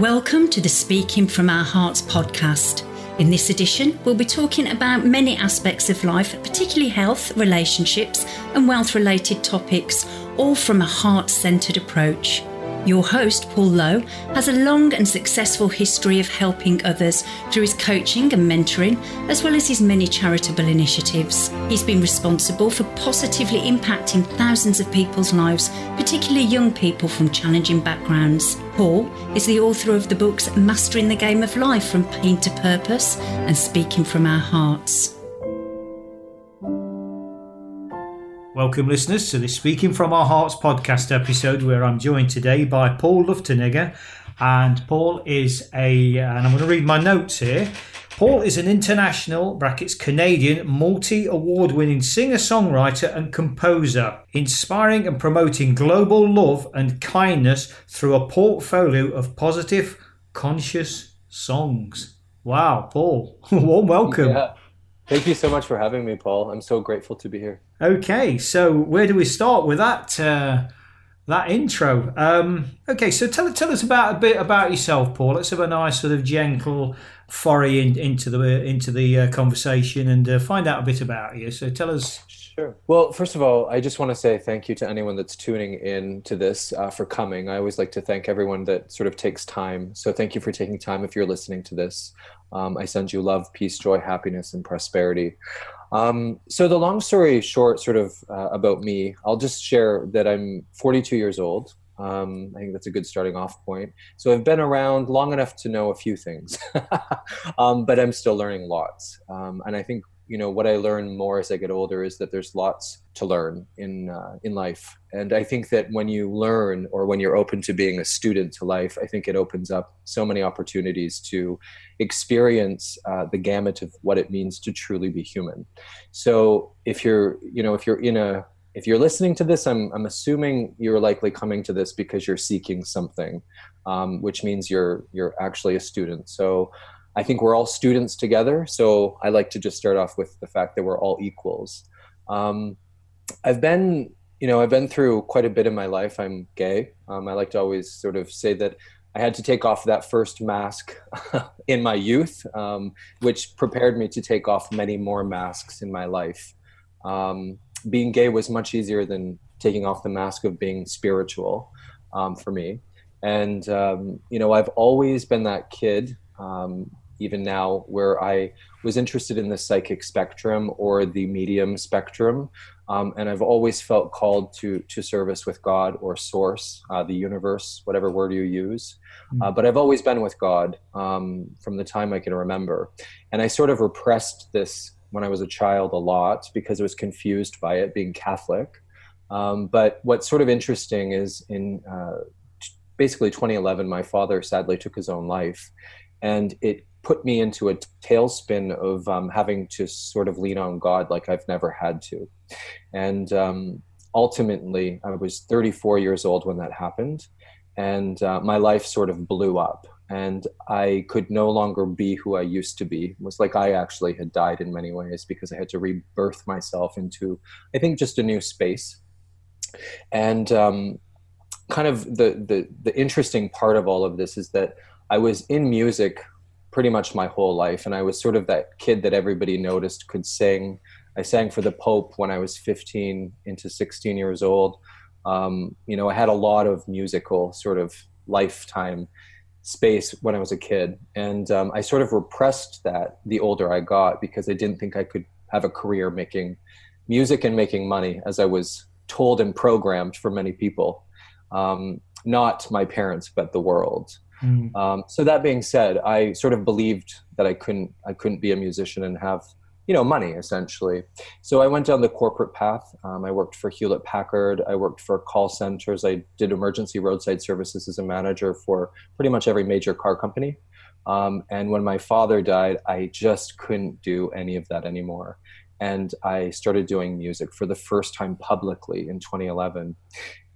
Welcome to the Speaking from Our Hearts podcast. In this edition, we'll be talking about many aspects of life, particularly health, relationships, and wealth related topics, all from a heart centered approach. Your host, Paul Lowe, has a long and successful history of helping others through his coaching and mentoring, as well as his many charitable initiatives. He's been responsible for positively impacting thousands of people's lives, particularly young people from challenging backgrounds. Paul is the author of the books Mastering the Game of Life from Pain to Purpose and Speaking from Our Hearts. Welcome, listeners, to the Speaking from Our Hearts podcast episode, where I'm joined today by Paul Luftenegger. And Paul is a, and I'm going to read my notes here. Paul is an international, brackets Canadian, multi award winning singer songwriter and composer, inspiring and promoting global love and kindness through a portfolio of positive, conscious songs. Wow, Paul, warm welcome. Yeah. Thank you so much for having me, Paul. I'm so grateful to be here. Okay, so where do we start with that uh, that intro? Um, okay, so tell tell us about a bit about yourself, Paul. Let's have a nice sort of gentle foray in, into the into the uh, conversation and uh, find out a bit about you. So tell us. Sure. Well, first of all, I just want to say thank you to anyone that's tuning in to this uh, for coming. I always like to thank everyone that sort of takes time. So thank you for taking time if you're listening to this. Um, I send you love, peace, joy, happiness, and prosperity. Um, so the long story short, sort of uh, about me, I'll just share that I'm 42 years old. Um, I think that's a good starting off point. So I've been around long enough to know a few things, um, but I'm still learning lots. Um, and I think you know what I learn more as I get older is that there's lots to learn in uh, in life, and I think that when you learn or when you're open to being a student to life, I think it opens up so many opportunities to experience uh, the gamut of what it means to truly be human. So if you're you know if you're in a if you're listening to this, I'm, I'm assuming you're likely coming to this because you're seeking something, um, which means you're you're actually a student. So I think we're all students together. So I like to just start off with the fact that we're all equals. Um, I've been, you know, I've been through quite a bit in my life. I'm gay. Um, I like to always sort of say that I had to take off that first mask in my youth, um, which prepared me to take off many more masks in my life. Um, being gay was much easier than taking off the mask of being spiritual um, for me. And, um, you know, I've always been that kid um, even now where I was interested in the psychic spectrum or the medium spectrum. Um, and I've always felt called to to service with God or Source, uh, the universe, whatever word you use. Hmm. Uh, but I've always been with God um, from the time I can remember, and I sort of repressed this when I was a child a lot because I was confused by it being Catholic. Um, but what's sort of interesting is in uh, basically 2011, my father sadly took his own life, and it put me into a tailspin of um, having to sort of lean on God like I've never had to. And um, ultimately, I was 34 years old when that happened, and uh, my life sort of blew up. And I could no longer be who I used to be. It was like I actually had died in many ways because I had to rebirth myself into, I think, just a new space. And um, kind of the, the the interesting part of all of this is that I was in music pretty much my whole life. And I was sort of that kid that everybody noticed could sing. I sang for the Pope when I was 15 into 16 years old. Um, you know, I had a lot of musical sort of lifetime space when I was a kid. And um, I sort of repressed that the older I got because I didn't think I could have a career making music and making money as I was told and programmed for many people. Um, not my parents, but the world. Mm. Um, so that being said, I sort of believed that I couldn't I couldn't be a musician and have you know money essentially. So I went down the corporate path. Um, I worked for Hewlett Packard. I worked for call centers. I did emergency roadside services as a manager for pretty much every major car company. Um, and when my father died, I just couldn't do any of that anymore. And I started doing music for the first time publicly in 2011.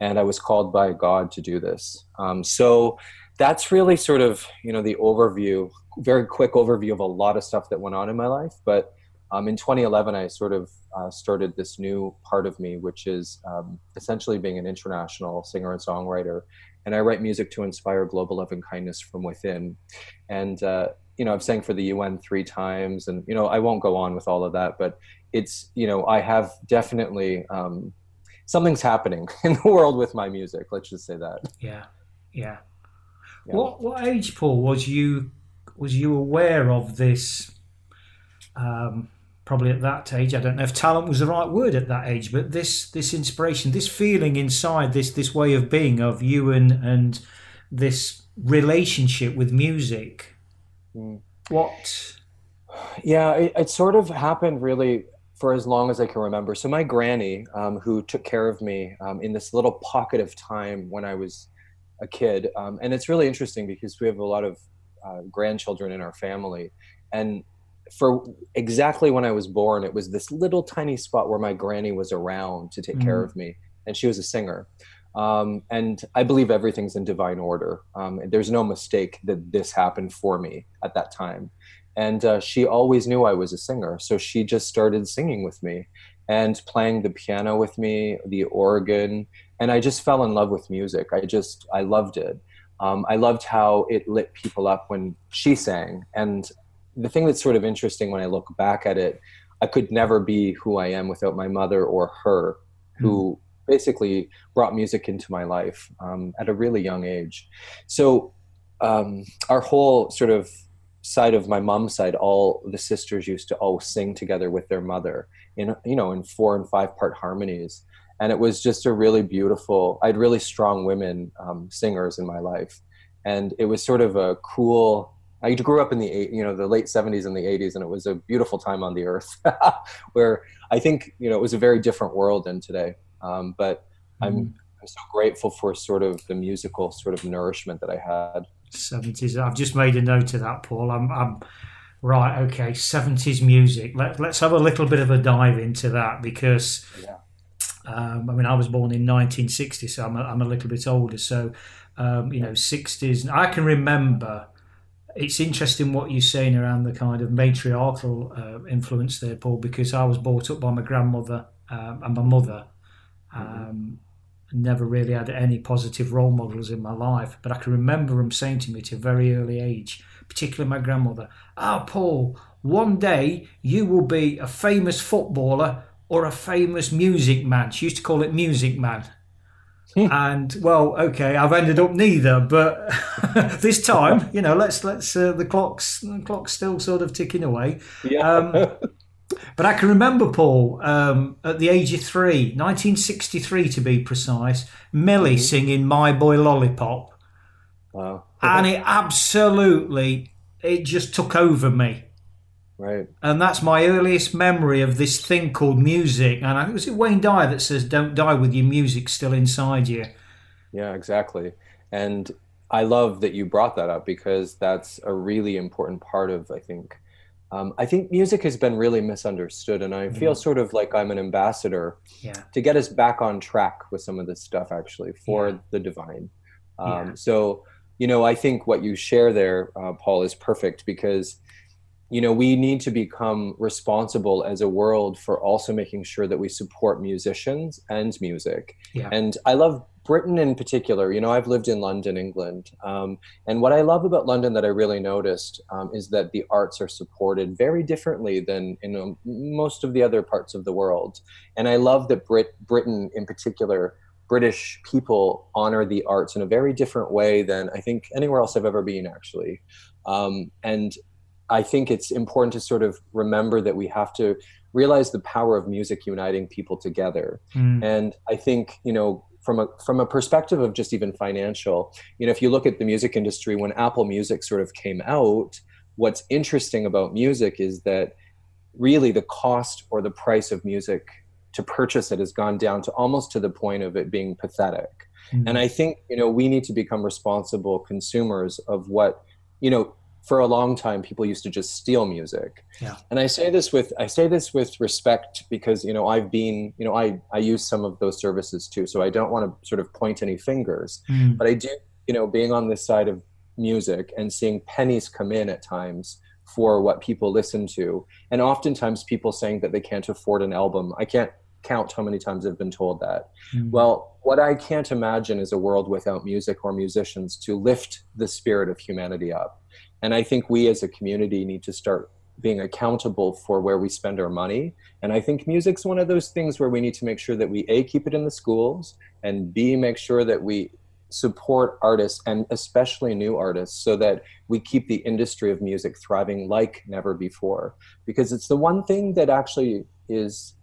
And I was called by God to do this. Um, so that's really sort of you know the overview very quick overview of a lot of stuff that went on in my life but um, in 2011, I sort of uh, started this new part of me, which is um, essentially being an international singer and songwriter. And I write music to inspire global love and kindness from within. And, uh, you know, I've sang for the UN three times, and, you know, I won't go on with all of that, but it's, you know, I have definitely um, something's happening in the world with my music. Let's just say that. Yeah. Yeah. yeah. What, what age, Paul, was you, was you aware of this? Um, probably at that age. I don't know if talent was the right word at that age, but this this inspiration, this feeling inside, this this way of being of you and and this relationship with music. Mm. What? Yeah, it, it, sort of happened really for as long as I can remember. So my granny, um, who took care of me um, in this little pocket of time when I was a kid, um, and it's really interesting because we have a lot of uh, grandchildren in our family, and for exactly when I was born, it was this little tiny spot where my granny was around to take mm-hmm. care of me, and she was a singer. Um, and I believe everything's in divine order. Um, there's no mistake that this happened for me at that time. And uh, she always knew I was a singer, so she just started singing with me and playing the piano with me, the organ, and I just fell in love with music. I just I loved it. Um, I loved how it lit people up when she sang, and the thing that's sort of interesting when I look back at it, I could never be who I am without my mother or her, who mm. basically brought music into my life um, at a really young age. So um, our whole sort of side of my mom's side, all the sisters used to all sing together with their mother in you know in four and five part harmonies, and it was just a really beautiful. I had really strong women um, singers in my life, and it was sort of a cool I grew up in the you know the late 70s and the 80s, and it was a beautiful time on the earth, where I think you know it was a very different world than today. Um, but mm. I'm I'm so grateful for sort of the musical sort of nourishment that I had. 70s. I've just made a note of that, Paul. I'm, I'm right. Okay, 70s music. Let, let's have a little bit of a dive into that because. Yeah. Um, I mean, I was born in 1960, so I'm a, I'm a little bit older. So, um, you know, 60s. I can remember it's interesting what you're saying around the kind of matriarchal uh, influence there, Paul, because I was brought up by my grandmother um, and my mother. Um, never really had any positive role models in my life, but I can remember them saying to me at a very early age, particularly my grandmother, "Ah, oh, Paul, one day you will be a famous footballer or a famous music man." She used to call it music man. And well, okay, I've ended up neither. But this time, you know, let's let's uh, the clock's the clock's still sort of ticking away. Yeah. Um, but I can remember Paul um, at the age of three, 1963 to be precise, Millie mm-hmm. singing "My Boy Lollipop," wow. and it absolutely it just took over me. Right. And that's my earliest memory of this thing called music. And I think it was it Wayne Dyer that says, "Don't die with your music still inside you." Yeah, exactly. And I love that you brought that up because that's a really important part of I think. Um, I think music has been really misunderstood, and I mm-hmm. feel sort of like I'm an ambassador yeah. to get us back on track with some of this stuff, actually, for yeah. the divine. Um, yeah. So, you know, I think what you share there, uh, Paul, is perfect because you know we need to become responsible as a world for also making sure that we support musicians and music. Yeah. and i love britain in particular. You know i've lived in london england. Um, and what i love about london that i really noticed um, is that the arts are supported very differently than in um, most of the other parts of the world. And i love that Brit- britain in particular british people honor the arts in a very different way than i think anywhere else i've ever been actually. Um, and I think it's important to sort of remember that we have to realize the power of music uniting people together. Mm. And I think, you know, from a from a perspective of just even financial, you know, if you look at the music industry when Apple Music sort of came out, what's interesting about music is that really the cost or the price of music to purchase it has gone down to almost to the point of it being pathetic. Mm. And I think, you know, we need to become responsible consumers of what, you know, for a long time people used to just steal music yeah. and i say this with i say this with respect because you know i've been you know i i use some of those services too so i don't want to sort of point any fingers mm. but i do you know being on this side of music and seeing pennies come in at times for what people listen to. And oftentimes people saying that they can't afford an album. I can't count how many times I've been told that. Mm. Well, what I can't imagine is a world without music or musicians to lift the spirit of humanity up. And I think we as a community need to start being accountable for where we spend our money. And I think music's one of those things where we need to make sure that we A, keep it in the schools, and B, make sure that we support artists and especially new artists so that we keep the industry of music thriving like never before. Because it's the one thing that actually is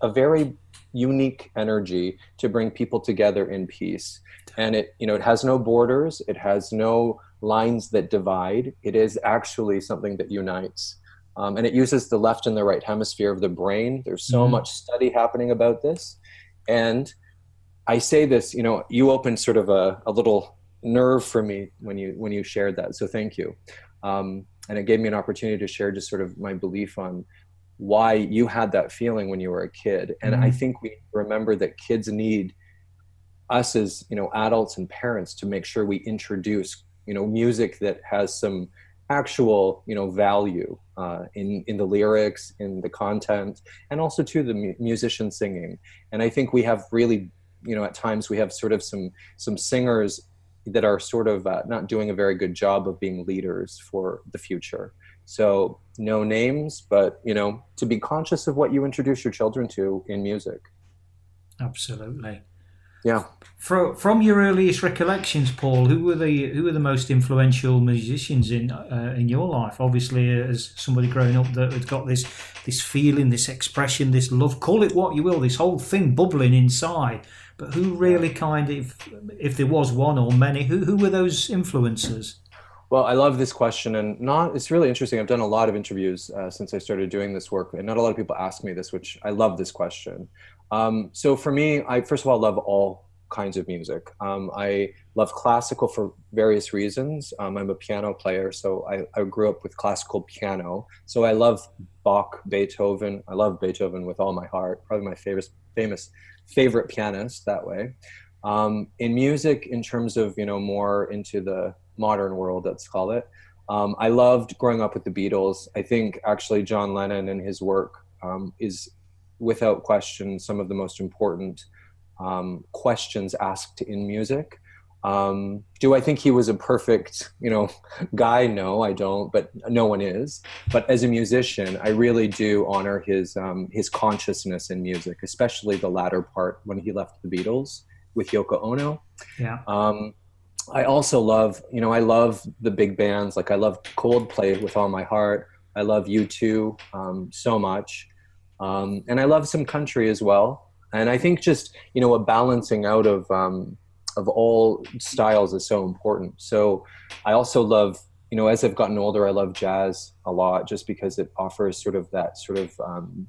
a very unique energy to bring people together in peace and it you know it has no borders it has no lines that divide it is actually something that unites. Um, and it uses the left and the right hemisphere of the brain. There's so mm-hmm. much study happening about this. And i say this you know you opened sort of a, a little nerve for me when you when you shared that so thank you. Um, and it gave me an opportunity to share just sort of my belief on why you had that feeling when you were a kid. And mm-hmm. i think we remember that kids need us as you know adults and parents to make sure we introduce you know music that has some actual you know value uh, in in the lyrics in the content and also to the mu- musician singing and i think we have really you know at times we have sort of some some singers that are sort of uh, not doing a very good job of being leaders for the future so no names, but you know, to be conscious of what you introduce your children to in music. Absolutely. Yeah. From from your earliest recollections, Paul, who were the who were the most influential musicians in uh, in your life? Obviously, as somebody growing up that had got this this feeling, this expression, this love, call it what you will, this whole thing bubbling inside. But who really kind of, if there was one or many, who who were those influences? Well, I love this question, and not it's really interesting. I've done a lot of interviews uh, since I started doing this work, and not a lot of people ask me this, which I love this question. Um, so for me, I first of all love all kinds of music. Um, I love classical for various reasons. Um, I'm a piano player, so I, I, grew up with classical piano. So I love Bach, Beethoven. I love Beethoven with all my heart. Probably my favorite, famous favorite pianist that way. Um, in music, in terms of you know more into the modern world, let's call it. Um, I loved growing up with the Beatles. I think actually John Lennon and his work um, is, without question, some of the most important um, questions asked in music. Um, do I think he was a perfect, you know, guy? No, I don't. But no one is. But as a musician, I really do honor his um, his consciousness in music, especially the latter part when he left the Beatles with Yoko Ono. Yeah. Um, I also love, you know, I love the big bands. Like I love Coldplay with all my heart. I love U2 um, so much, um, and I love some country as well. And I think just you know a balancing out of um, of all styles is so important. So I also love, you know, as I've gotten older, I love jazz a lot just because it offers sort of that sort of um,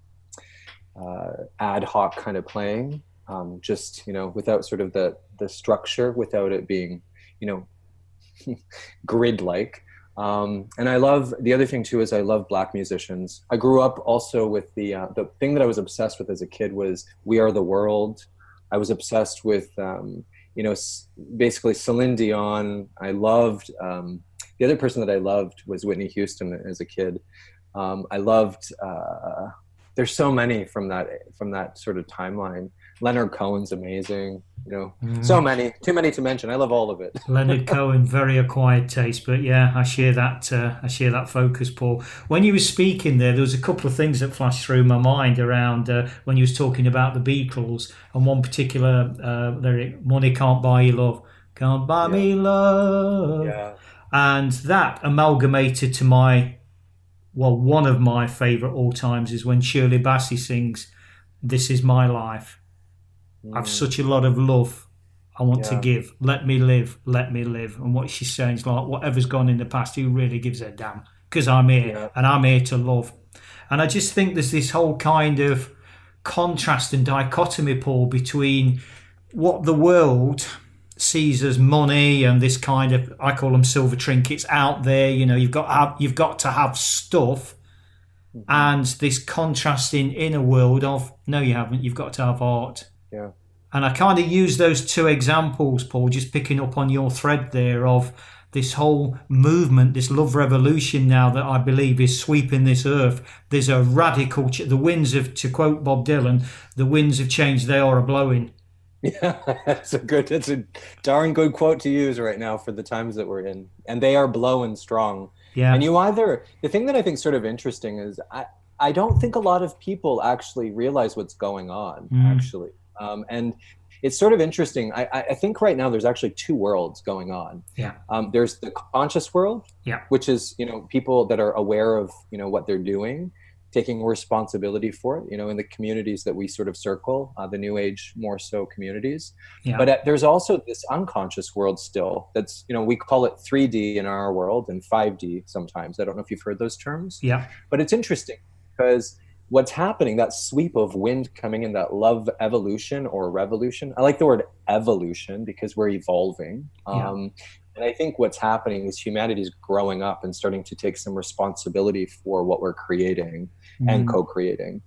uh, ad hoc kind of playing. Um, just you know, without sort of the the structure, without it being you know grid like um, and I love the other thing too is I love black musicians. I grew up also with the uh, the thing that I was obsessed with as a kid was We Are the World. I was obsessed with um, you know basically Celine Dion. I loved um, the other person that I loved was Whitney Houston as a kid. Um, I loved. Uh, there's so many from that from that sort of timeline. Leonard Cohen's amazing. You know, mm. so many, too many to mention. I love all of it. Leonard Cohen, very acquired taste, but yeah, I share that. Uh, I share that focus, Paul. When you were speaking there, there was a couple of things that flashed through my mind around uh, when you was talking about the Beatles and one particular uh, lyric: "Money can't buy you love, can't buy yeah. me love." Yeah. And that amalgamated to my, well, one of my favourite all times is when Shirley Bassey sings, "This is my life." Mm. I've such a lot of love I want yeah. to give. Let me live. Let me live. And what she's saying is like, whatever's gone in the past, who really gives a damn? Because I'm here yeah. and I'm here to love. And I just think there's this whole kind of contrast and dichotomy, Paul, between what the world sees as money and this kind of I call them silver trinkets out there. You know, you've got to have, you've got to have stuff, mm-hmm. and this contrasting inner world of no, you haven't. You've got to have art. Yeah. And I kind of use those two examples, Paul, just picking up on your thread there of this whole movement, this love revolution now that I believe is sweeping this earth. There's a radical, ch- the winds of, to quote Bob Dylan, the winds of change, they are a blowing. Yeah, that's a good, that's a darn good quote to use right now for the times that we're in. And they are blowing strong. Yeah. And you either, the thing that I think is sort of interesting is I, I don't think a lot of people actually realize what's going on, mm. actually. Um, and it's sort of interesting. I, I, think right now there's actually two worlds going on. Yeah. Um, there's the conscious world, yeah, which is you know people that are aware of you know what they're doing, taking responsibility for it. You know, in the communities that we sort of circle, uh, the New Age more so communities. Yeah. But uh, there's also this unconscious world still. That's you know we call it 3D in our world and 5D sometimes. I don't know if you've heard those terms. Yeah. But it's interesting because what's happening that sweep of wind coming in that love evolution or revolution i like the word evolution because we're evolving. Yeah. um, and i think what's happening is humanity is growing up and starting to take some responsibility for what we're creating mm-hmm. and co-creating.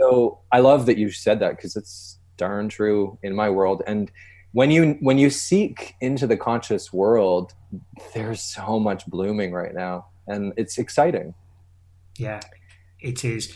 So i love that you said that because it's darn true in my world. And when you when you seek into the conscious world there's so much blooming right now and it's exciting. Yeah it is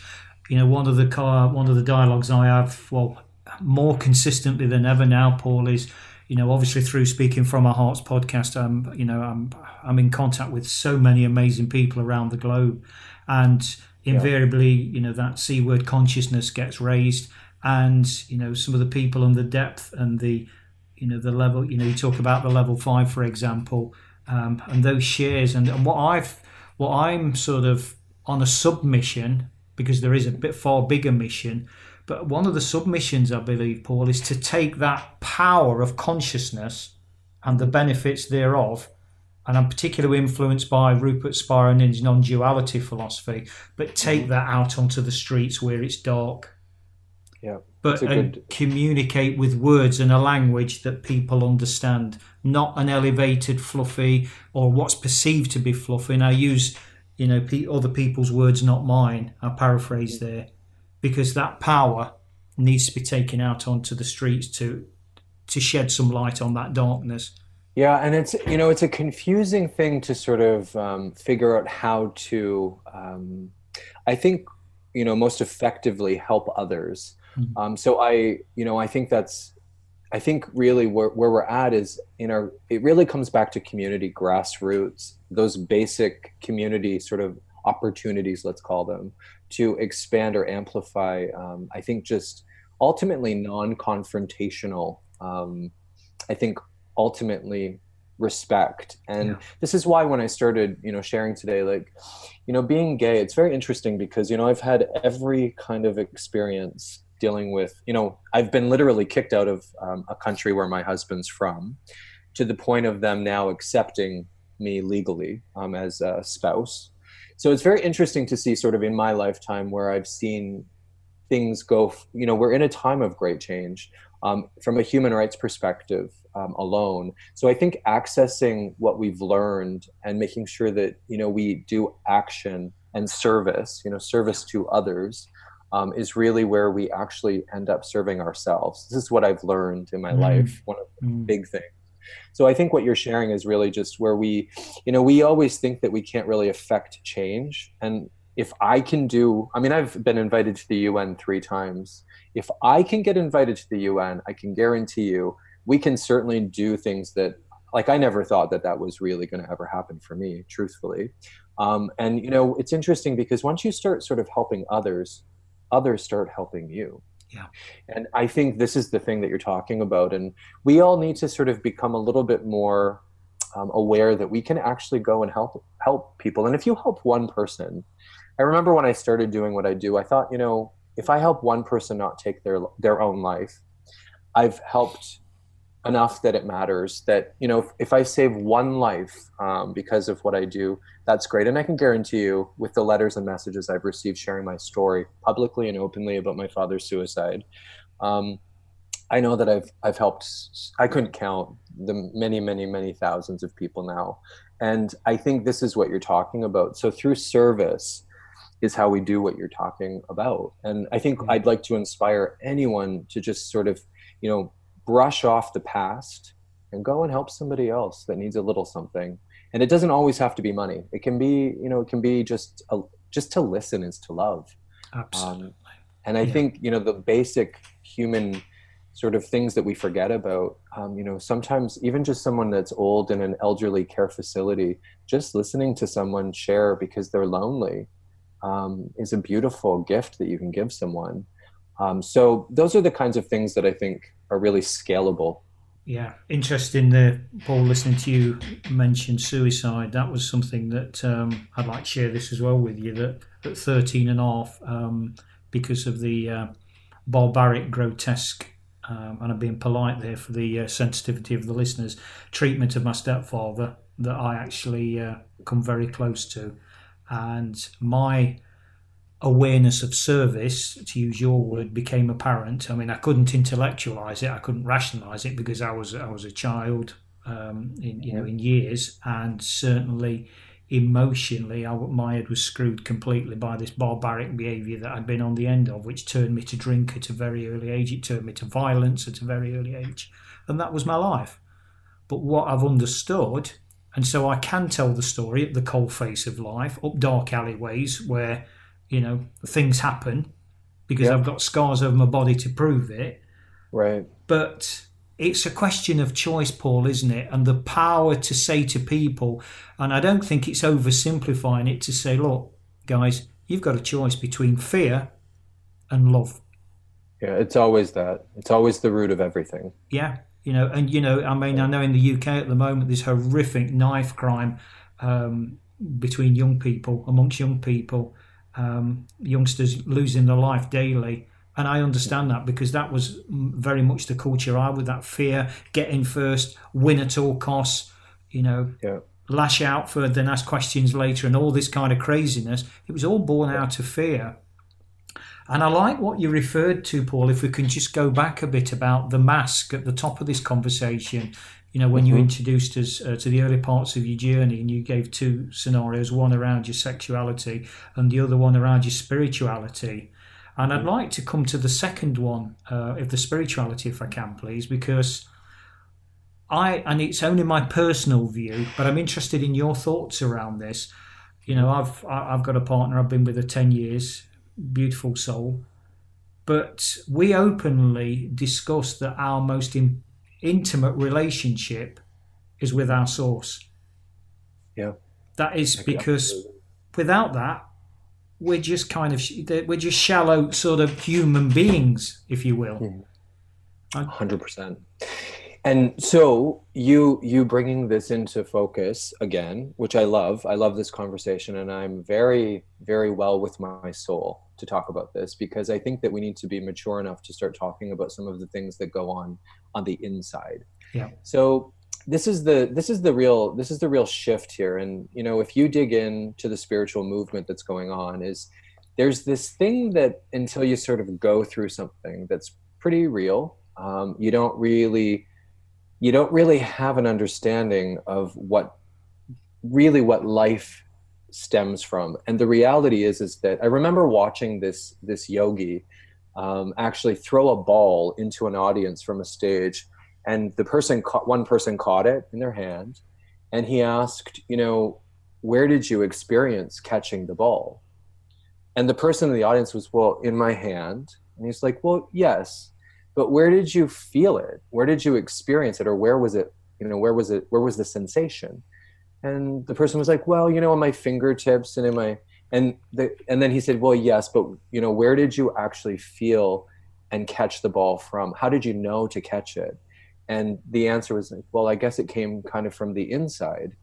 you know, one of the car, one of the dialogues I have, well, more consistently than ever now, Paul, is, you know, obviously through speaking from our hearts podcast, I'm, you know, I'm, I'm in contact with so many amazing people around the globe, and invariably, yeah. you know, that c word consciousness gets raised, and you know, some of the people on the depth and the, you know, the level, you know, you talk about the level five, for example, um, and those shares, and, and what I've, what I'm sort of on a submission because there is a bit far bigger mission. But one of the submissions, I believe, Paul, is to take that power of consciousness and the benefits thereof. And I'm particularly influenced by Rupert Spira and his non duality philosophy, but take that out onto the streets where it's dark. Yeah. But and good... communicate with words and a language that people understand, not an elevated, fluffy, or what's perceived to be fluffy. And I use you know, other people's words, not mine. I paraphrase there, because that power needs to be taken out onto the streets to to shed some light on that darkness. Yeah, and it's you know it's a confusing thing to sort of um, figure out how to. Um, I think you know most effectively help others. Mm-hmm. Um, so I you know I think that's I think really where, where we're at is in our, it really comes back to community grassroots, those basic community sort of opportunities, let's call them, to expand or amplify. Um, I think just ultimately non confrontational. Um, I think ultimately respect and yeah. this is why when i started you know sharing today like you know being gay it's very interesting because you know i've had every kind of experience dealing with you know i've been literally kicked out of um, a country where my husband's from to the point of them now accepting me legally um, as a spouse. So it's very interesting to see sort of in my lifetime where i've seen things go you know we're in a time of great change um, from a human rights perspective um, alone. So i think accessing what we've learned and making sure that you know we do action and service you know service to others um, is really where we actually end up serving ourselves. This is what I've learned in my mm. life, one of the mm. big things. So I think what you're sharing is really just where we, you know, we always think that we can't really affect change. And if I can do, I mean, I've been invited to the UN three times. If I can get invited to the UN, I can guarantee you we can certainly do things that, like, I never thought that that was really going to ever happen for me, truthfully. Um, and, you know, it's interesting because once you start sort of helping others, others start helping you. Yeah. And I think this is the thing that you're talking about. And we all need to sort of become a little bit more um, aware that we can actually go and help help people. And if you help one person, I remember when I started doing what I do, I thought, you know, if I help one person not take their their own life, I've helped enough that it matters that you know if, if i save one life um, because of what i do that's great. And i can guarantee you with the letters and messages i've received sharing my story publicly and openly about my father's suicide um, i know that i've i've helped i couldn't count the many many many thousands of people now. And i think this is what you're talking about. So through service is how we do what you're talking about. And i think mm-hmm. i'd like to inspire anyone to just sort of you know brush off the past and go and help somebody else that needs a little something. And it doesn't always have to be money. It can be you know it can be just a, just to listen is to love. Absolutely. Um, and i yeah. think you know the basic human sort of things that we forget about um, you know sometimes even just someone that's old in an elderly care facility just listening to someone share because they're lonely um, is a beautiful gift that you can give someone um, so those are the kinds of things that i think are really scalable yeah, interesting. The Paul, listening to you mention suicide, that was something that um, I'd like to share this as well with you. That at 13 and a half, um, because of the uh, barbaric, grotesque, um, and I'm being polite there for the uh, sensitivity of the listeners, treatment of my stepfather that I actually uh, come very close to, and my awareness of service, to use your word, became apparent. I mean, I couldn't intellectualize it, I couldn't rationalize it because I was I was a child, um, in you know, in years, and certainly emotionally, I, my head was screwed completely by this barbaric behaviour that I'd been on the end of, which turned me to drink at a very early age. It turned me to violence at a very early age, and that was my life. But what I've understood, and so I can tell the story at the cold face of life, up dark alleyways where you know things happen because yep. I've got scars over my body to prove it. Right. But it's a question of choice, Paul, isn't it? And the power to say to people, and I don't think it's oversimplifying it to say, look, guys, you've got a choice between fear and love. Yeah, it's always that. It's always the root of everything. Yeah, you know, and you know, I mean, I know in the UK at the moment there's horrific knife crime um, between young people, amongst young people, um, youngsters losing their life daily. And I understand that because that was very much the culture I with that fear, get in first, win at all costs, you know, yeah. lash out for then ask questions later, and all this kind of craziness. It was all born out of fear. And I like what you referred to, Paul. If we can just go back a bit about the mask at the top of this conversation, you know, when mm-hmm. you introduced us uh, to the early parts of your journey and you gave two scenarios, one around your sexuality and the other one around your spirituality. And I'd mm-hmm. like to come to the second one uh, of the spirituality, if I can, please, because I, and it's only my personal view, but I'm interested in your thoughts around this. You know, I've I've got a partner. I've been with her ten years. Beautiful soul, but we openly discuss that our most intimate relationship is with our source. Yeah. That is because without that, we're just kind of we're just shallow sort of human beings, if you will. Hmm. Hundred percent. And so you you bringing this into focus again, which I love. I love this conversation, and I'm very very well with my soul to talk about this because I think that we need to be mature enough to start talking about some of the things that go on on the inside. Yeah. So this is the this is the real this is the real shift here and you know if you dig into the spiritual movement that's going on is there's this thing that until you sort of go through something that's pretty real um, you don't really you don't really have an understanding of what really what life stems from. And the reality is is that i remember watching this this yogi um, actually throw a ball into an audience from a stage and the person caught one person caught it in their hand and he asked you know where did you experience catching the ball? And the person in the audience was well in my hand. And he's like well yes but where did you feel it? Where did you experience it? Or where was it you know where was it where was the sensation? And the person was like well you know on my fingertips and in my and the, and then he said well yes but you know where did you actually feel and catch the ball from? How did you know to catch it? And the answer was like well i guess it came kind of from the inside.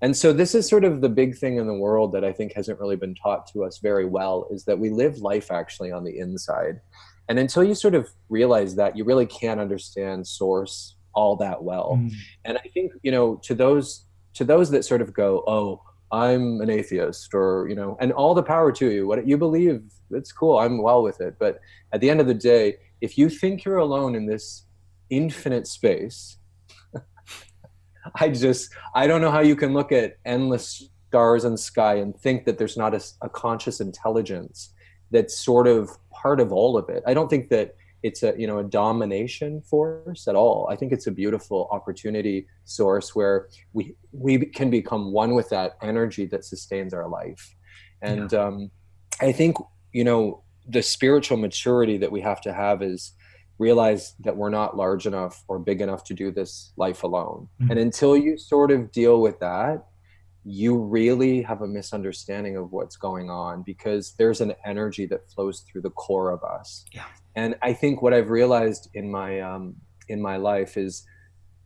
And so this is sort of the big thing in the world that i think hasn't really been taught to us very well is that we live life actually on the inside and until you sort of realize that you really can't understand source all that well mm. and i think you know to those to those that sort of go oh I'm an atheist or, you know, and all the power to you. What you believe, it's cool. I'm well with it. But at the end of the day, if you think you're alone in this infinite space, I just, I don't know how you can look at endless stars and sky and think that there's not a, a conscious intelligence that's sort of part of all of it. I don't think that it's a you know a domination force at all i think it's a beautiful opportunity source where we we can become one with that energy that sustains our life and yeah. um, i think you know the spiritual maturity that we have to have is realize that we're not large enough or big enough to do this life alone. Mm-hmm. And until you sort of deal with that, you really have a misunderstanding of what's going on because there's an energy that flows through the core of us. Yeah. And I think what I've realized in my um, in my life is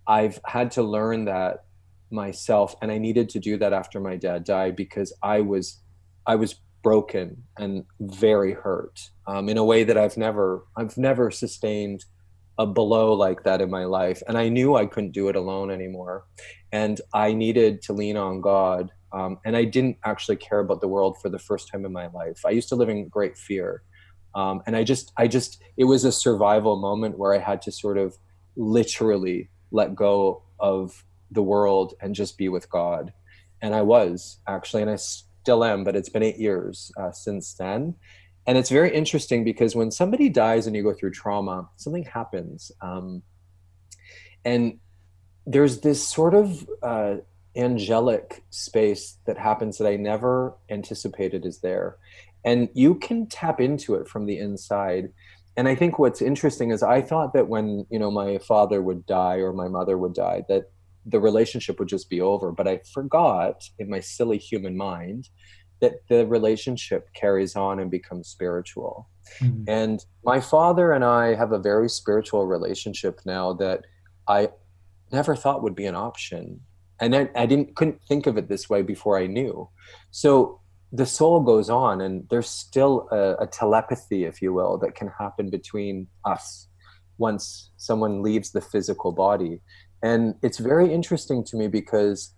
I've had to learn that myself and I needed to do that after my dad died because I was I was broken and very hurt um, in a way that I've never I've never sustained a blow like that in my life and I knew I couldn't do it alone anymore. And I needed to lean on God um, and I didn't actually care about the world for the first time in my life. I used to live in great fear um, and I just I just it was a survival moment where I had to sort of literally let go of the world and just be with God. And I was actually and I still am, but it's been eight years uh, since then. And it's very interesting because when somebody dies and you go through trauma, something happens. Um, and there's this sort of uh, angelic space that happens that I never anticipated is there. And you can tap into it from the inside. And I think what's interesting is I thought that when, you know, my father would die or my mother would die, that the relationship would just be over. But I forgot in my silly human mind that the relationship carries on and becomes spiritual. Mm-hmm. And my father and I have a very spiritual relationship now that I never thought would be an option. And I, I didn't couldn't think of it this way before I knew. So the soul goes on and there's still a, a telepathy, if you will, that can happen between us once someone leaves the physical body and it's very interesting to me because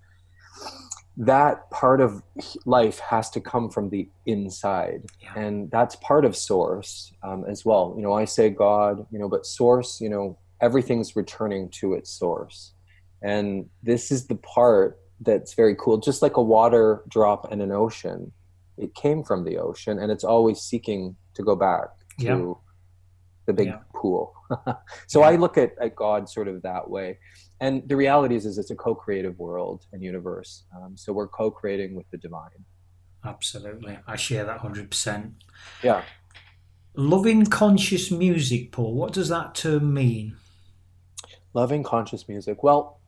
that part of life has to come from the inside yeah. and that's part of source um, as well you know i say god you know but source you know everything's returning to its source and this is the part that's very cool just like a water drop in an ocean it came from the ocean and it's always seeking to go back to yeah. The big yeah. pool so i look at, at god sort of that way and the reality is, is it's a co-creative world and universe. Um, so we're co-creating with the divine. Absolutely, I share that hundred percent. Yeah. Loving conscious music, Paul. What does that term mean? Loving conscious music. Well,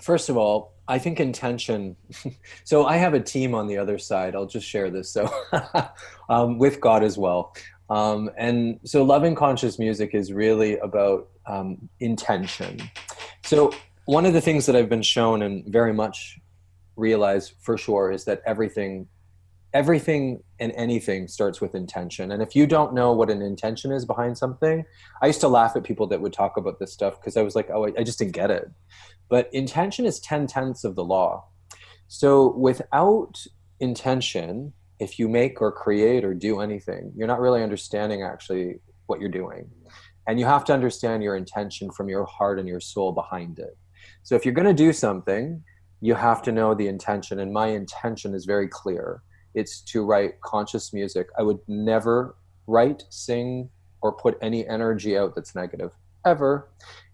first of all, I think intention. so I have a team on the other side. I'll just share this. So um, with God as well. Um, and so loving conscious music is really about um, intention. So one of the things that I've been shown and very much realize for sure is that everything everything and anything starts with intention. And if you don't know what an intention is behind something i used to laugh at people that would talk about this stuff because i was like oh i just didn't get it. But intention is 10 tenths of the law. So without intention if you make or create or do anything you're not really understanding actually what you're doing and you have to understand your intention from your heart and your soul behind it so if you're going to do something, you have to know the intention. And my intention is very clear it's to write conscious music. I would never write, sing, or put any energy out that's negative ever.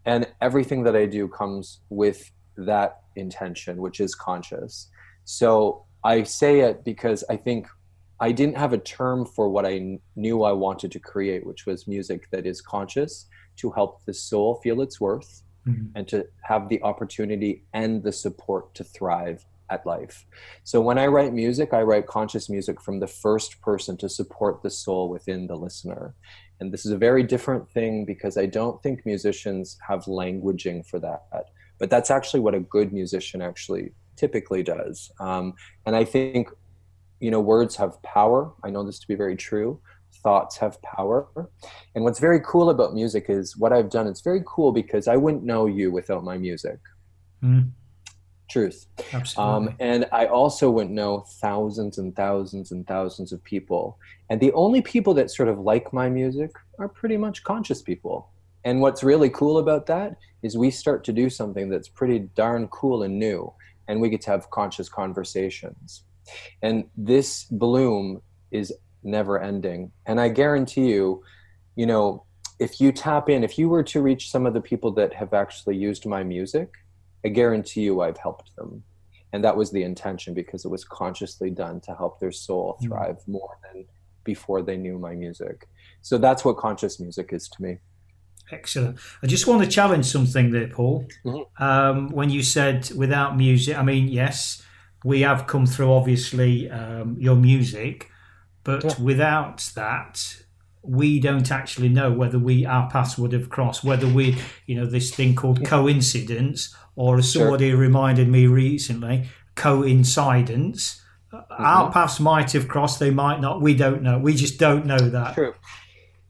And everything that I do comes with that intention, which is conscious. So I say it because I think I didn't have a term for what I knew I wanted to create, which was music that is conscious to help the soul feel its worth mm-hmm. and to have the opportunity and the support to thrive at life. So when I write music, I write conscious music from the first person to support the soul within the listener. And this is a very different thing because I don't think musicians have languaging for that. But that's actually what a good musician actually typically does. Um, and I think, you know, words have power. I know this to be very true thoughts have power. And what's very cool about music is what I've done. It's very cool because I wouldn't know you without my music. Mm. Truth. Absolutely. Um, and I also wouldn't know thousands and thousands and thousands of people. And the only people that sort of like my music are pretty much conscious people. And what's really cool about that is we start to do something that's pretty darn cool and new, and we get to have conscious conversations. And this bloom is never ending. And I guarantee you, you know, if you tap in, if you were to reach some of the people that have actually used my music, I guarantee you I've helped them. And that was the intention because it was consciously done to help their soul Mm. thrive more than before they knew my music. So that's what conscious music is to me. Excellent. I just want to challenge something there, Paul. Mhm. Um, when you said without music, I mean, yes, we have come through obviously um, your music, but Yeah. without that, we don't actually know whether we our paths would have crossed, whether we, you know, this thing called coincidence, or as Sure. somebody reminded me recently, coincidence. Our Mhm. paths might have crossed, they might not. We don't know. We just don't know that. True.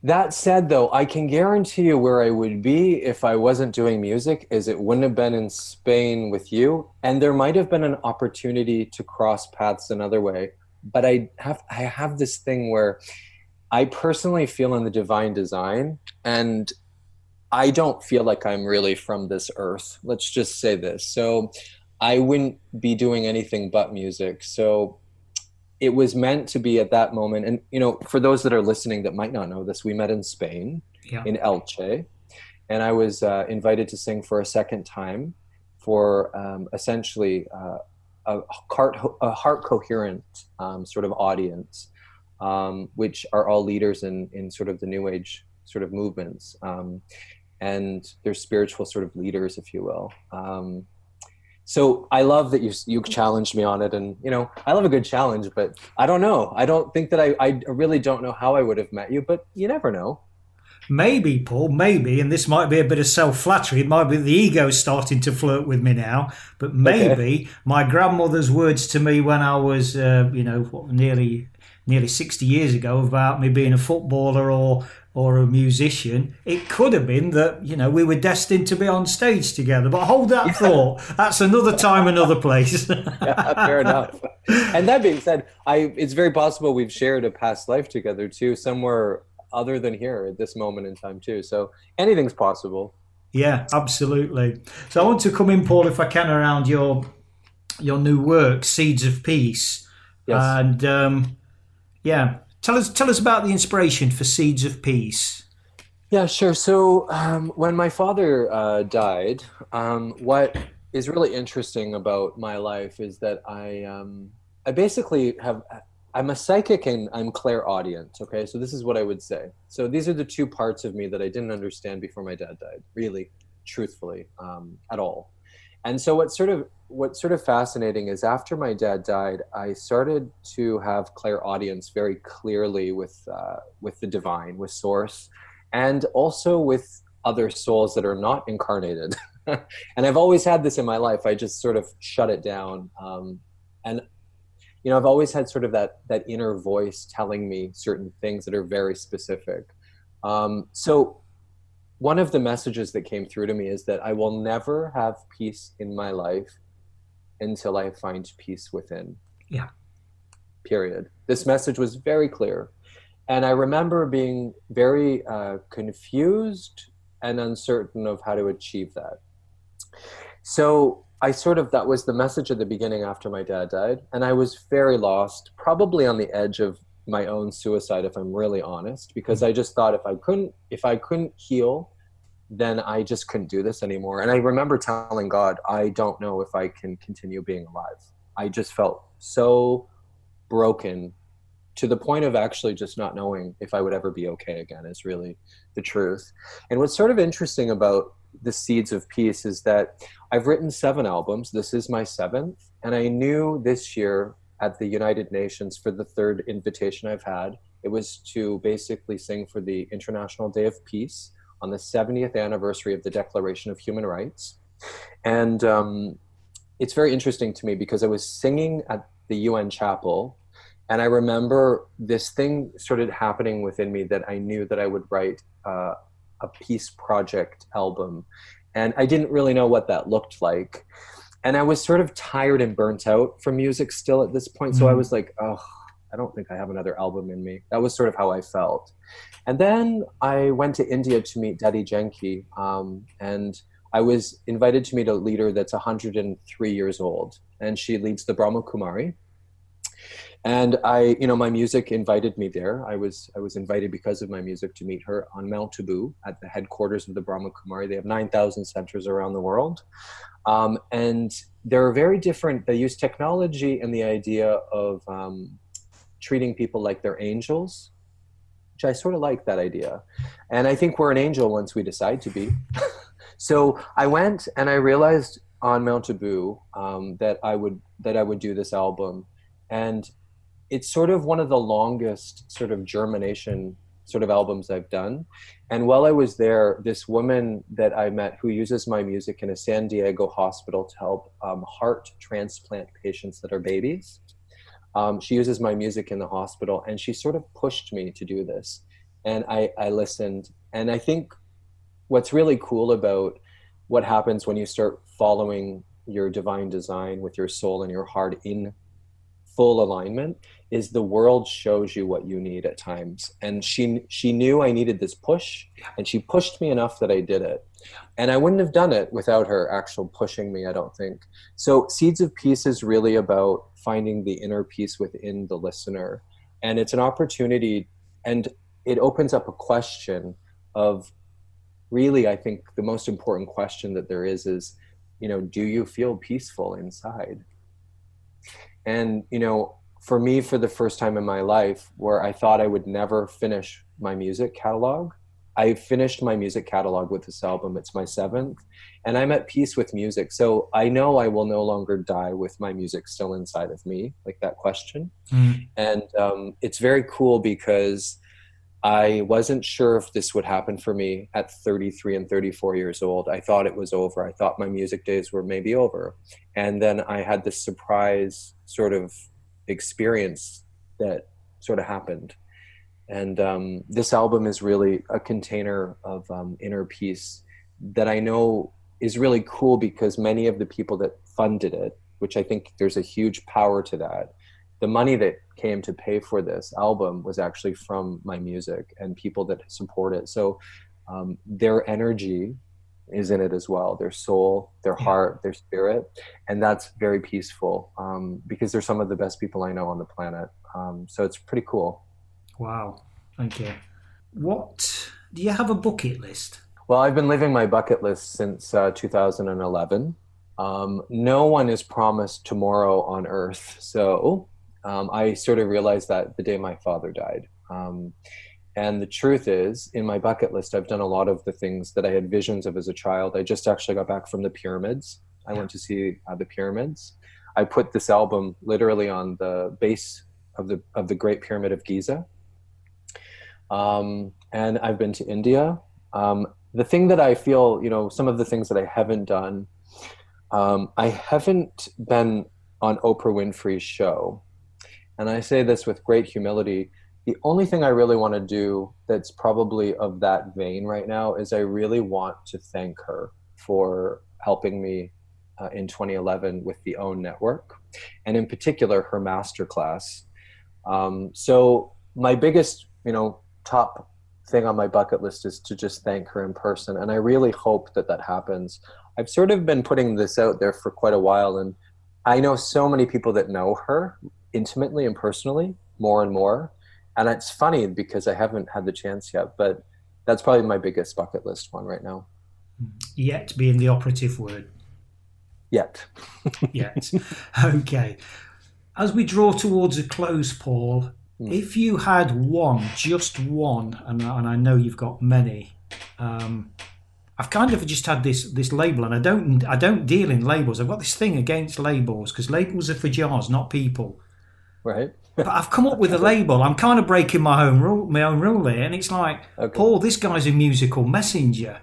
That said, though, I can guarantee you where I would be if I wasn't doing music is it wouldn't have been in Spain with you, and there might have been an opportunity to cross paths another way. But I have I have this thing where I personally feel in the divine design, and I don't feel like I'm really from this earth. Let's just say this. So I wouldn't be doing anything but music. So it was meant to be at that moment. And, you know, for those that are listening that might not know this, we met in Spain, Yeah. in Elche. And I was uh, invited to sing for a second time for um, essentially uh, a, heart, a heart coherent um, sort of audience, um, which are all leaders in, in sort of the New Age sort of movements. Um, and they're spiritual sort of leaders, if you will. So I love that you you challenged me on it, and you know I love a good challenge, but I don't know. I don't think that I I really don't know how I would have met you, but you never know. Maybe, Paul, maybe, and this might be a bit of self flattery. It might be the ego starting to flirt with me now, but maybe my grandmother's words to me when I was, uh, you know, what, nearly nearly sixty years ago about me being a footballer or or a musician. It could have been that you know we were destined to be on stage together. But hold that thought. That's another time, another place. yeah, fair enough. And that being said, I it's very possible we've shared a past life together too, somewhere other than here at this moment in time too. So anything's possible. Yeah, absolutely. So I want to come in, Paul, if I can, around your your new work, Seeds of Peace, Yes. and um, yeah, tell us tell us about the inspiration for Seeds of Peace. Yeah, sure. So um, when my father uh, died, um, what is really interesting about my life is that I um, I basically have I'm a psychic and I'm clairaudient. Okay, so this is what I would say. So these are the two parts of me that I didn't understand before my dad died. Really, truthfully, um, at all. And so what sort of what's sort of fascinating is after my dad died, I started to have clairaudience very clearly with uh, with the divine, with source and also with other souls that are not incarnated. and I've always had this in my life. I just sort of shut it down. Um, and you know, I've always had sort of that that inner voice telling me certain things that are very specific. Um, so one of the messages that came through to me is that I will never have peace in my life until I find peace within. Yeah. Period. This message was very clear. And I remember being very uh, confused and uncertain of how to achieve that. So I sort of, that was the message at the beginning after my dad died. And I was very lost, probably on the edge of my own suicide, if I'm really honest, because I just thought if I couldn't, if I couldn't heal, then I just couldn't do this anymore. And I remember telling God, I don't know if I can continue being alive. I just felt so broken to the point of actually just not knowing if I would ever be okay again, is really the truth. And what's sort of interesting about the Seeds of Peace is that I've written seven albums. This is my seventh. And I knew this year at the United Nations for the third invitation I've had, it was to basically sing for the International Day of Peace on the 70th anniversary of the Declaration of Human Rights. And um, it's very interesting to me because I was singing at the UN chapel and I remember this thing started happening within me that I knew that I would write uh, a peace project album. And I didn't really know what that looked like. And I was sort of tired and burnt out from music still at this point. So I Mhm. was like, oh, I don't think I have another album in me. That was sort of how I felt. And then I went to India to meet Dadi Janki. Um, and I was invited to meet a leader that's 103 years old. And she leads the Brahma Kumari. and I, you know, my music invited me there. I was I was invited because of my music to meet her on Mount Abu at the headquarters of the Brahma Kumari. They have nine thousand centers around the world, um, and they're very different. They use technology and the idea of um, treating people like they're angels, which I sort of like that idea. And I think we're an angel once we decide to be. so I went and I realized on Mount Abu um, that I would that I would do this album, and it's sort of one of the longest sort of germination sort of albums I've done. And while I was there, this woman that I met who uses my music in a San Diego hospital to help um, heart transplant patients that are babies. Um, she uses my music in the hospital, and she sort of pushed me to do this. And I, I listened. And I think what's really cool about what happens when you start following your divine design with your soul and your heart in full alignment is the world shows you what you need at times and she she knew i needed this push and she pushed me enough that i did it and i wouldn't have done it without her actual pushing me i don't think. So seeds of peace is really about finding the inner peace within the listener. And it's an opportunity and it opens up a question of really i think the most important question that there is is you know do you feel peaceful inside? And you know for me for the first time in my life where i thought i would never finish my music catalog i finished my music catalog with this album it's my seventh and i'm at peace with music so i know i will no longer die with my music still inside of me like that question mm. and um, it's very cool because I wasn't sure if this would happen for me at 33 and 34 years old. I thought it was over. I thought my music days were maybe over. And then I had this surprise sort of experience that sort of happened. And um, this album is really a container of um, inner peace that I know is really cool because many of the people that funded it, which I think there's a huge power to that, the money that came to pay for this album was actually from my music and people that support it. So um, their energy is in it as well their soul their heart their spirit and that's very peaceful um, because they're some of the best people i know on the planet um, so it's pretty cool wow thank you what do you have a bucket list well i've been living my bucket list since uh, 2011 um, no one is promised tomorrow on earth so um, I sort of realized that the day my father died. Um, and the truth is, in my bucket list, I've done a lot of the things that I had visions of as a child. I just actually got back from the pyramids. I went to see uh, the pyramids. I put this album literally on the base of the of the Great Pyramid of Giza. Um, and I've been to India. Um, the thing that I feel, you know, some of the things that I haven't done, um, I haven't been on Oprah Winfrey's show and I say this with great humility. The only thing I really want to do that's probably of that vein right now is I really want to thank her for helping me uh, in 2011 with the OWN network, and in particular her masterclass. Um, so my biggest, you know, top thing on my bucket list is to just thank her in person, and I really hope that that happens. I've sort of been putting this out there for quite a while, and I know so many people that know her intimately and personally more and more. And it's funny because I haven't had the chance yet, but that's probably my biggest bucket list one right now. Yet being the operative word. Yet. Yet. Okay. As we draw towards a close, Paul, mm. if you had one, just one, and, and I know you've got many, um, I've kind of just had this this label, and I don't I don't deal in labels. I've got this thing against labels because labels are for jars, not people. Right. but I've come up with a label. I'm kind of breaking my own rule, my own rule there, and it's like, okay. Paul, this guy's a musical messenger.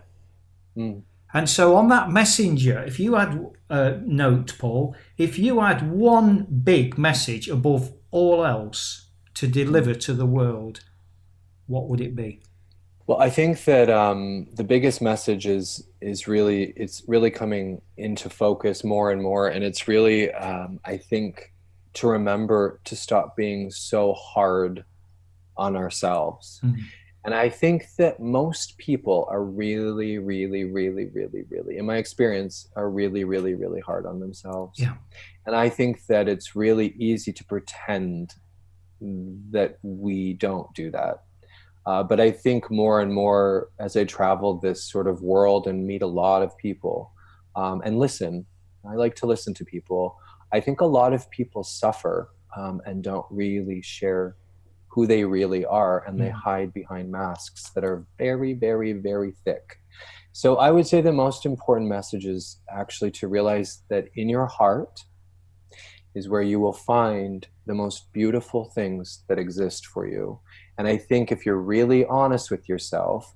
Mm. And so on that messenger, if you had a note, Paul, if you had one big message above all else to deliver to the world, what would it be? Well, I think that um, the biggest message is is really it's really coming into focus more and more, and it's really um, I think to remember to stop being so hard on ourselves. Mm-hmm. And I think that most people are really, really, really, really, really, in my experience, are really, really, really hard on themselves. Yeah. And I think that it's really easy to pretend that we don't do that. Uh, but I think more and more as I travel this sort of world and meet a lot of people um, and listen, I like to listen to people. I think a lot of people suffer um, and don't really share who they really are and they mm. hide behind masks that are very, very, very thick. So I would say the most important message is actually to realize that in your heart is where you will find the most beautiful things that exist for you. And I think if you're really honest with yourself,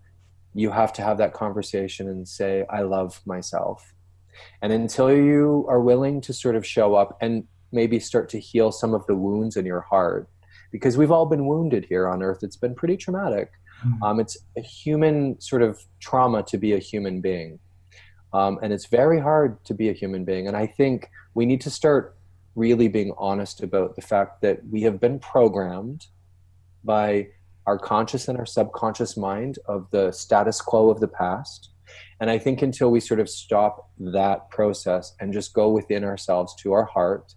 you have to have that conversation and say, I love myself. And until you are willing to sort of show up and maybe start to heal some of the wounds in your heart, because we've all been wounded here on earth, it's been pretty traumatic. Mm-hmm. Um, it's a human sort of trauma to be a human being. Um, and it's very hard to be a human being. And I think we need to start really being honest about the fact that we have been programmed by our conscious and our subconscious mind of the status quo of the past. And I think until we sort of stop that process and just go within ourselves to our heart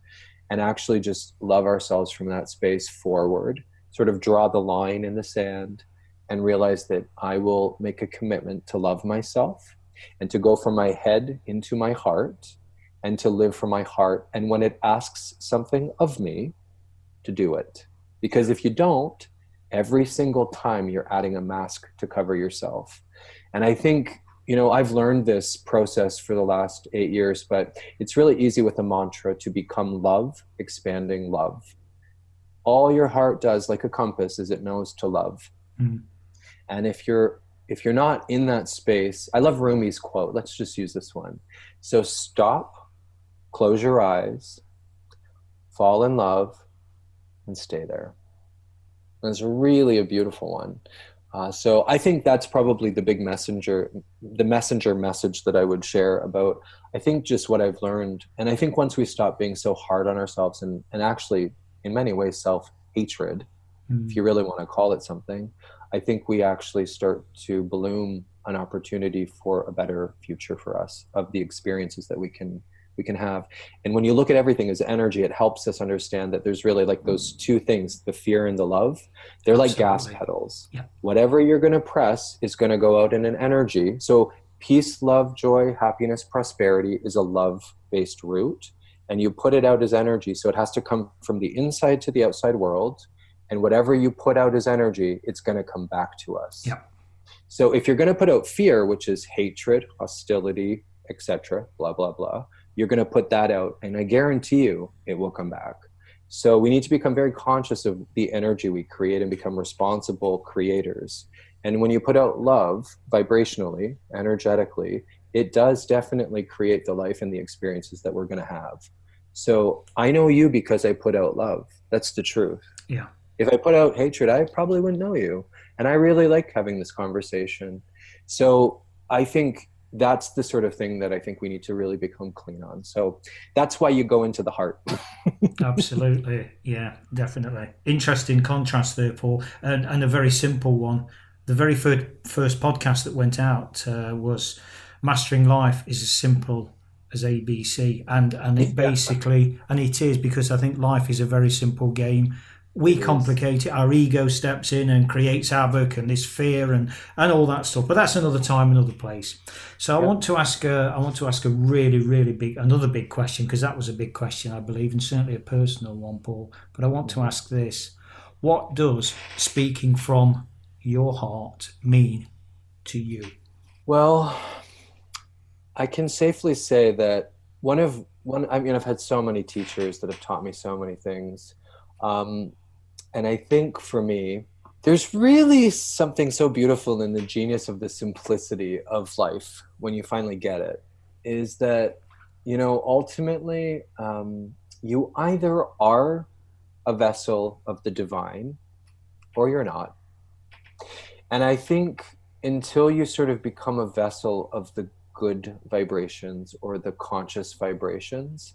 and actually just love ourselves from that space forward, sort of draw the line in the sand and realize that I will make a commitment to love myself and to go from my head into my heart and to live from my heart. And when it asks something of me, to do it. Because if you don't, every single time you're adding a mask to cover yourself. And I think, you know, I've learned this process for the last eight years, but it's really easy with a mantra to become love, expanding love. All your heart does, like a compass, is it knows to love. Mm. And if you're if you're not in that space, I love Rumi's quote. Let's just use this one. So stop, close your eyes, fall in love, and stay there. And it's really a beautiful one. Uh, so I think that's probably the big messenger, the messenger message that I would share about. I think just what I've learned, and I think once we stop being so hard on ourselves and and actually, in many ways, self hatred, mm. if you really want to call it something, I think we actually start to bloom an opportunity for a better future for us of the experiences that we can we can have. And when you look at everything as energy it helps us understand that there's really like those mm. two things the fear and the love. They're like Absolutely. gas pedals. Yeah. whatever you're going to press is going to go out in an energy. So peace love joy happiness prosperity is a love based route. And you put it out as energy. So it has to come from the inside to the outside world. And whatever you put out as energy it's going to come back to us. Yeah. so if you're going to put out fear which is hatred hostility etc blah blah blah you're going to put that out and i guarantee you it will come back. So we need to become very conscious of the energy we create and become responsible creators. And when you put out love vibrationally energetically it does definitely create the life and the experiences that we're going to have. So i know you because i put out love. That's the truth. Yeah. If I put out hatred, I probably wouldn't know you. And I really like having this conversation. So I think that's the sort of thing that I think we need to really become clean on. So that's why you go into the heart. Absolutely. Yeah, definitely. Interesting contrast there, Paul, and, and a very simple one. The very first, first podcast that went out uh, was Mastering Life is as simple as ABC. And, and it basically, and it is because I think life is a very simple game we complicate it. Our ego steps in and creates havoc and this fear and, and all that stuff. But that's another time, another place. So I want to ask a, I want to ask a really, really big, another big question because that was a big question, I believe, and certainly a personal one, Paul. But I want to ask this: What does speaking from your heart mean to you? Well, I can safely say that one of one. I mean, I've had so many teachers that have taught me so many things. Um, and I think for me, there's really something so beautiful in the genius of the simplicity of life when you finally get it. Is that, you know, ultimately, um, you either are a vessel of the divine or you're not. And I think until you sort of become a vessel of the good vibrations or the conscious vibrations,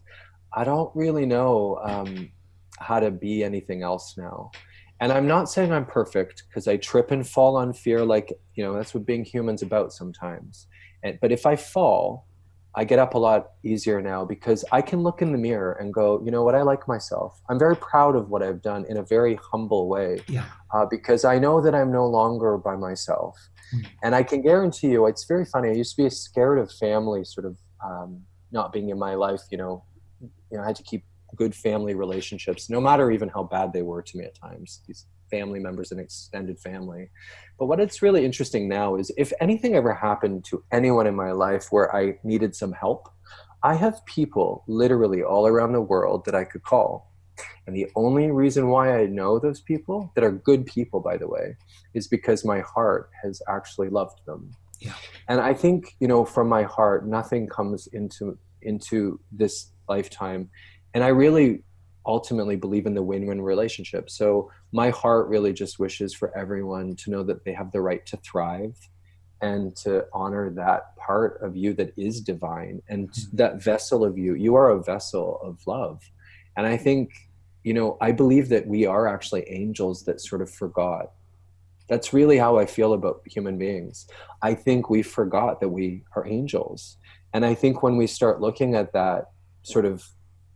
I don't really know. Um, how to be anything else now. And I'm not saying I'm perfect because I trip and fall on fear, like, you know, that's what being human's about sometimes. And, but if I fall, I get up a lot easier now because I can look in the mirror and go, you know what, I like myself. I'm very proud of what I've done in a very humble way Yeah. uh, because I know that I'm no longer by myself. Mm. And I can guarantee you, it's very funny. I used to be scared of family sort of um, not being in my life. You know, you know, I had to keep good family relationships, no matter even how bad they were to me at times. These family members and extended family. But what it's really interesting now is if anything ever happened to anyone in my life where I needed some help, I have people literally all around the world that I could call. And the only reason why I know those people, that are good people, by the way, is because my heart has actually loved them. Yeah. And I think, you know, from my heart, nothing comes into into this lifetime. And I really ultimately believe in the win-win relationship. So my heart really just wishes for everyone to know that they have the right to thrive and to honor that part of you that is divine and Mhm. that vessel of you. You are a vessel of love. And I think, you know, I believe that we are actually angels that sort of forgot. That's really how I feel about human beings. I think we forgot that we are angels. And I think when we start looking at that sort of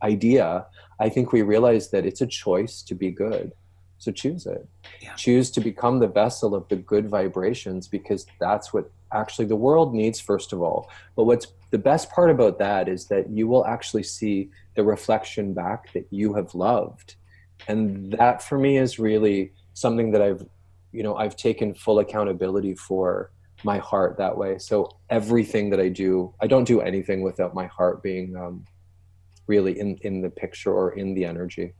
idea, I think we realize that it's a choice to be good. So choose it. Yeah. Choose to become the vessel of the good vibrations because that's what actually the world needs, first of all. But what's the best part about that is that you will actually see the reflection back that you have loved. And that for me is really something that I've, you know, I've taken full accountability for my heart that way. So everything that I do, I don't do anything without my heart being um, really in, in the picture or in the energy.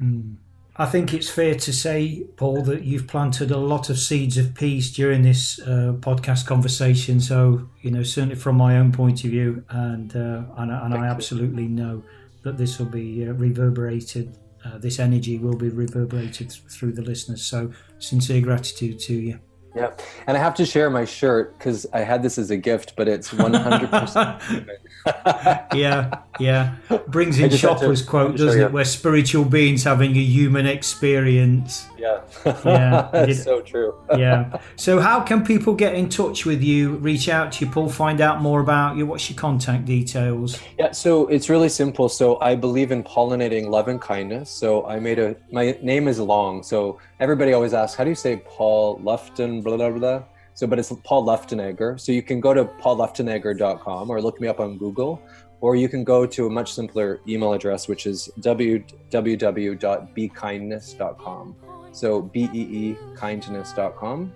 Mm. I think it's fair to say, Paul, that you've planted a lot of seeds of peace during this uh, podcast conversation. So, you know, certainly from my own point of view, and uh, and, and I you. absolutely know that this will be uh, reverberated. Uh, this energy will be reverberated th- through the listeners. So, sincere gratitude to you. Yeah. And I have to share my shirt because I had this as a gift, but it's 100%. yeah, yeah. Brings in had to- quote, doesn't it? We're spiritual beings having a human experience. yeah. Yeah, That's so true. yeah. So, how can people get in touch with you, reach out to you, Paul, find out more about you? What's your contact details? Yeah, so it's really simple. So I believe in pollinating love and kindness. So I made a my name is long. So everybody always asks, how do you say Paul Lufton, blah blah blah. So but it's Paul Luftenegger. So you can go to paulluftenegger.com or look me up on Google, or you can go to a much simpler email address, which is www.beekindness.com. So B E E kindness.com.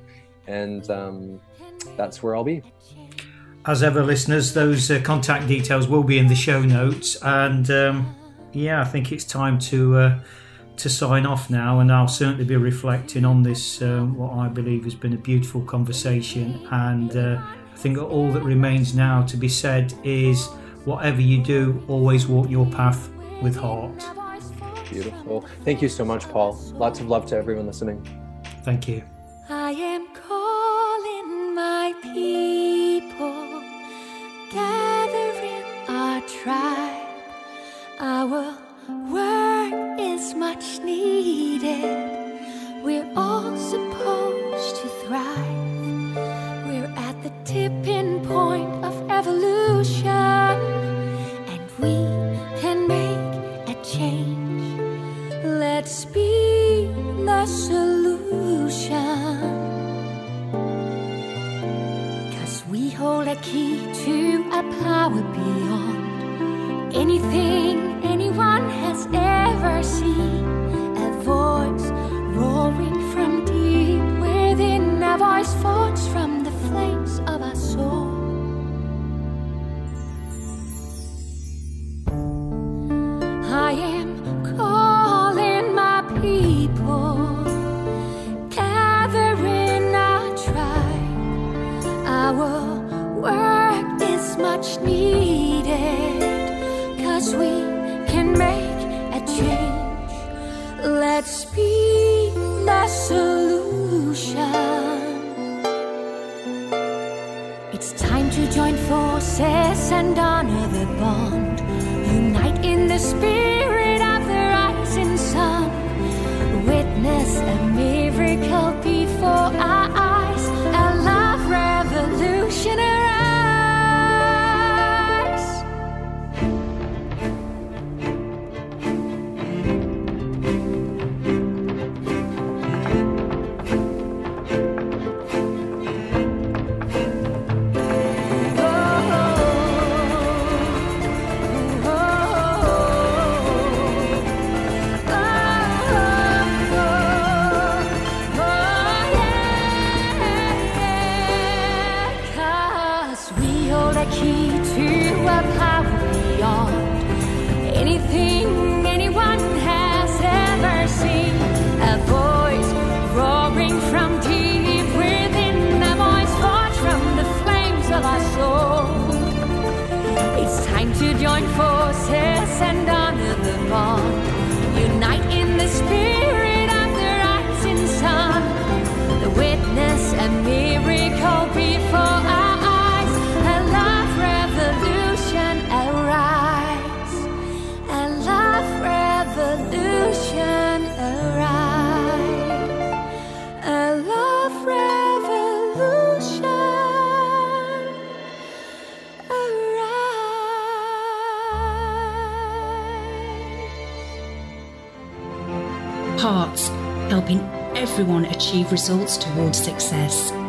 And um, that's where I'll be. As ever, listeners, those uh, contact details will be in the show notes. And um, yeah, I think it's time to uh, to sign off now. And I'll certainly be reflecting on this, uh, what I believe has been a beautiful conversation. And uh, I think all that remains now to be said is whatever you do, always walk your path with heart. Beautiful. Thank you so much, Paul. Lots of love to everyone listening. Thank you. Achieve results towards success.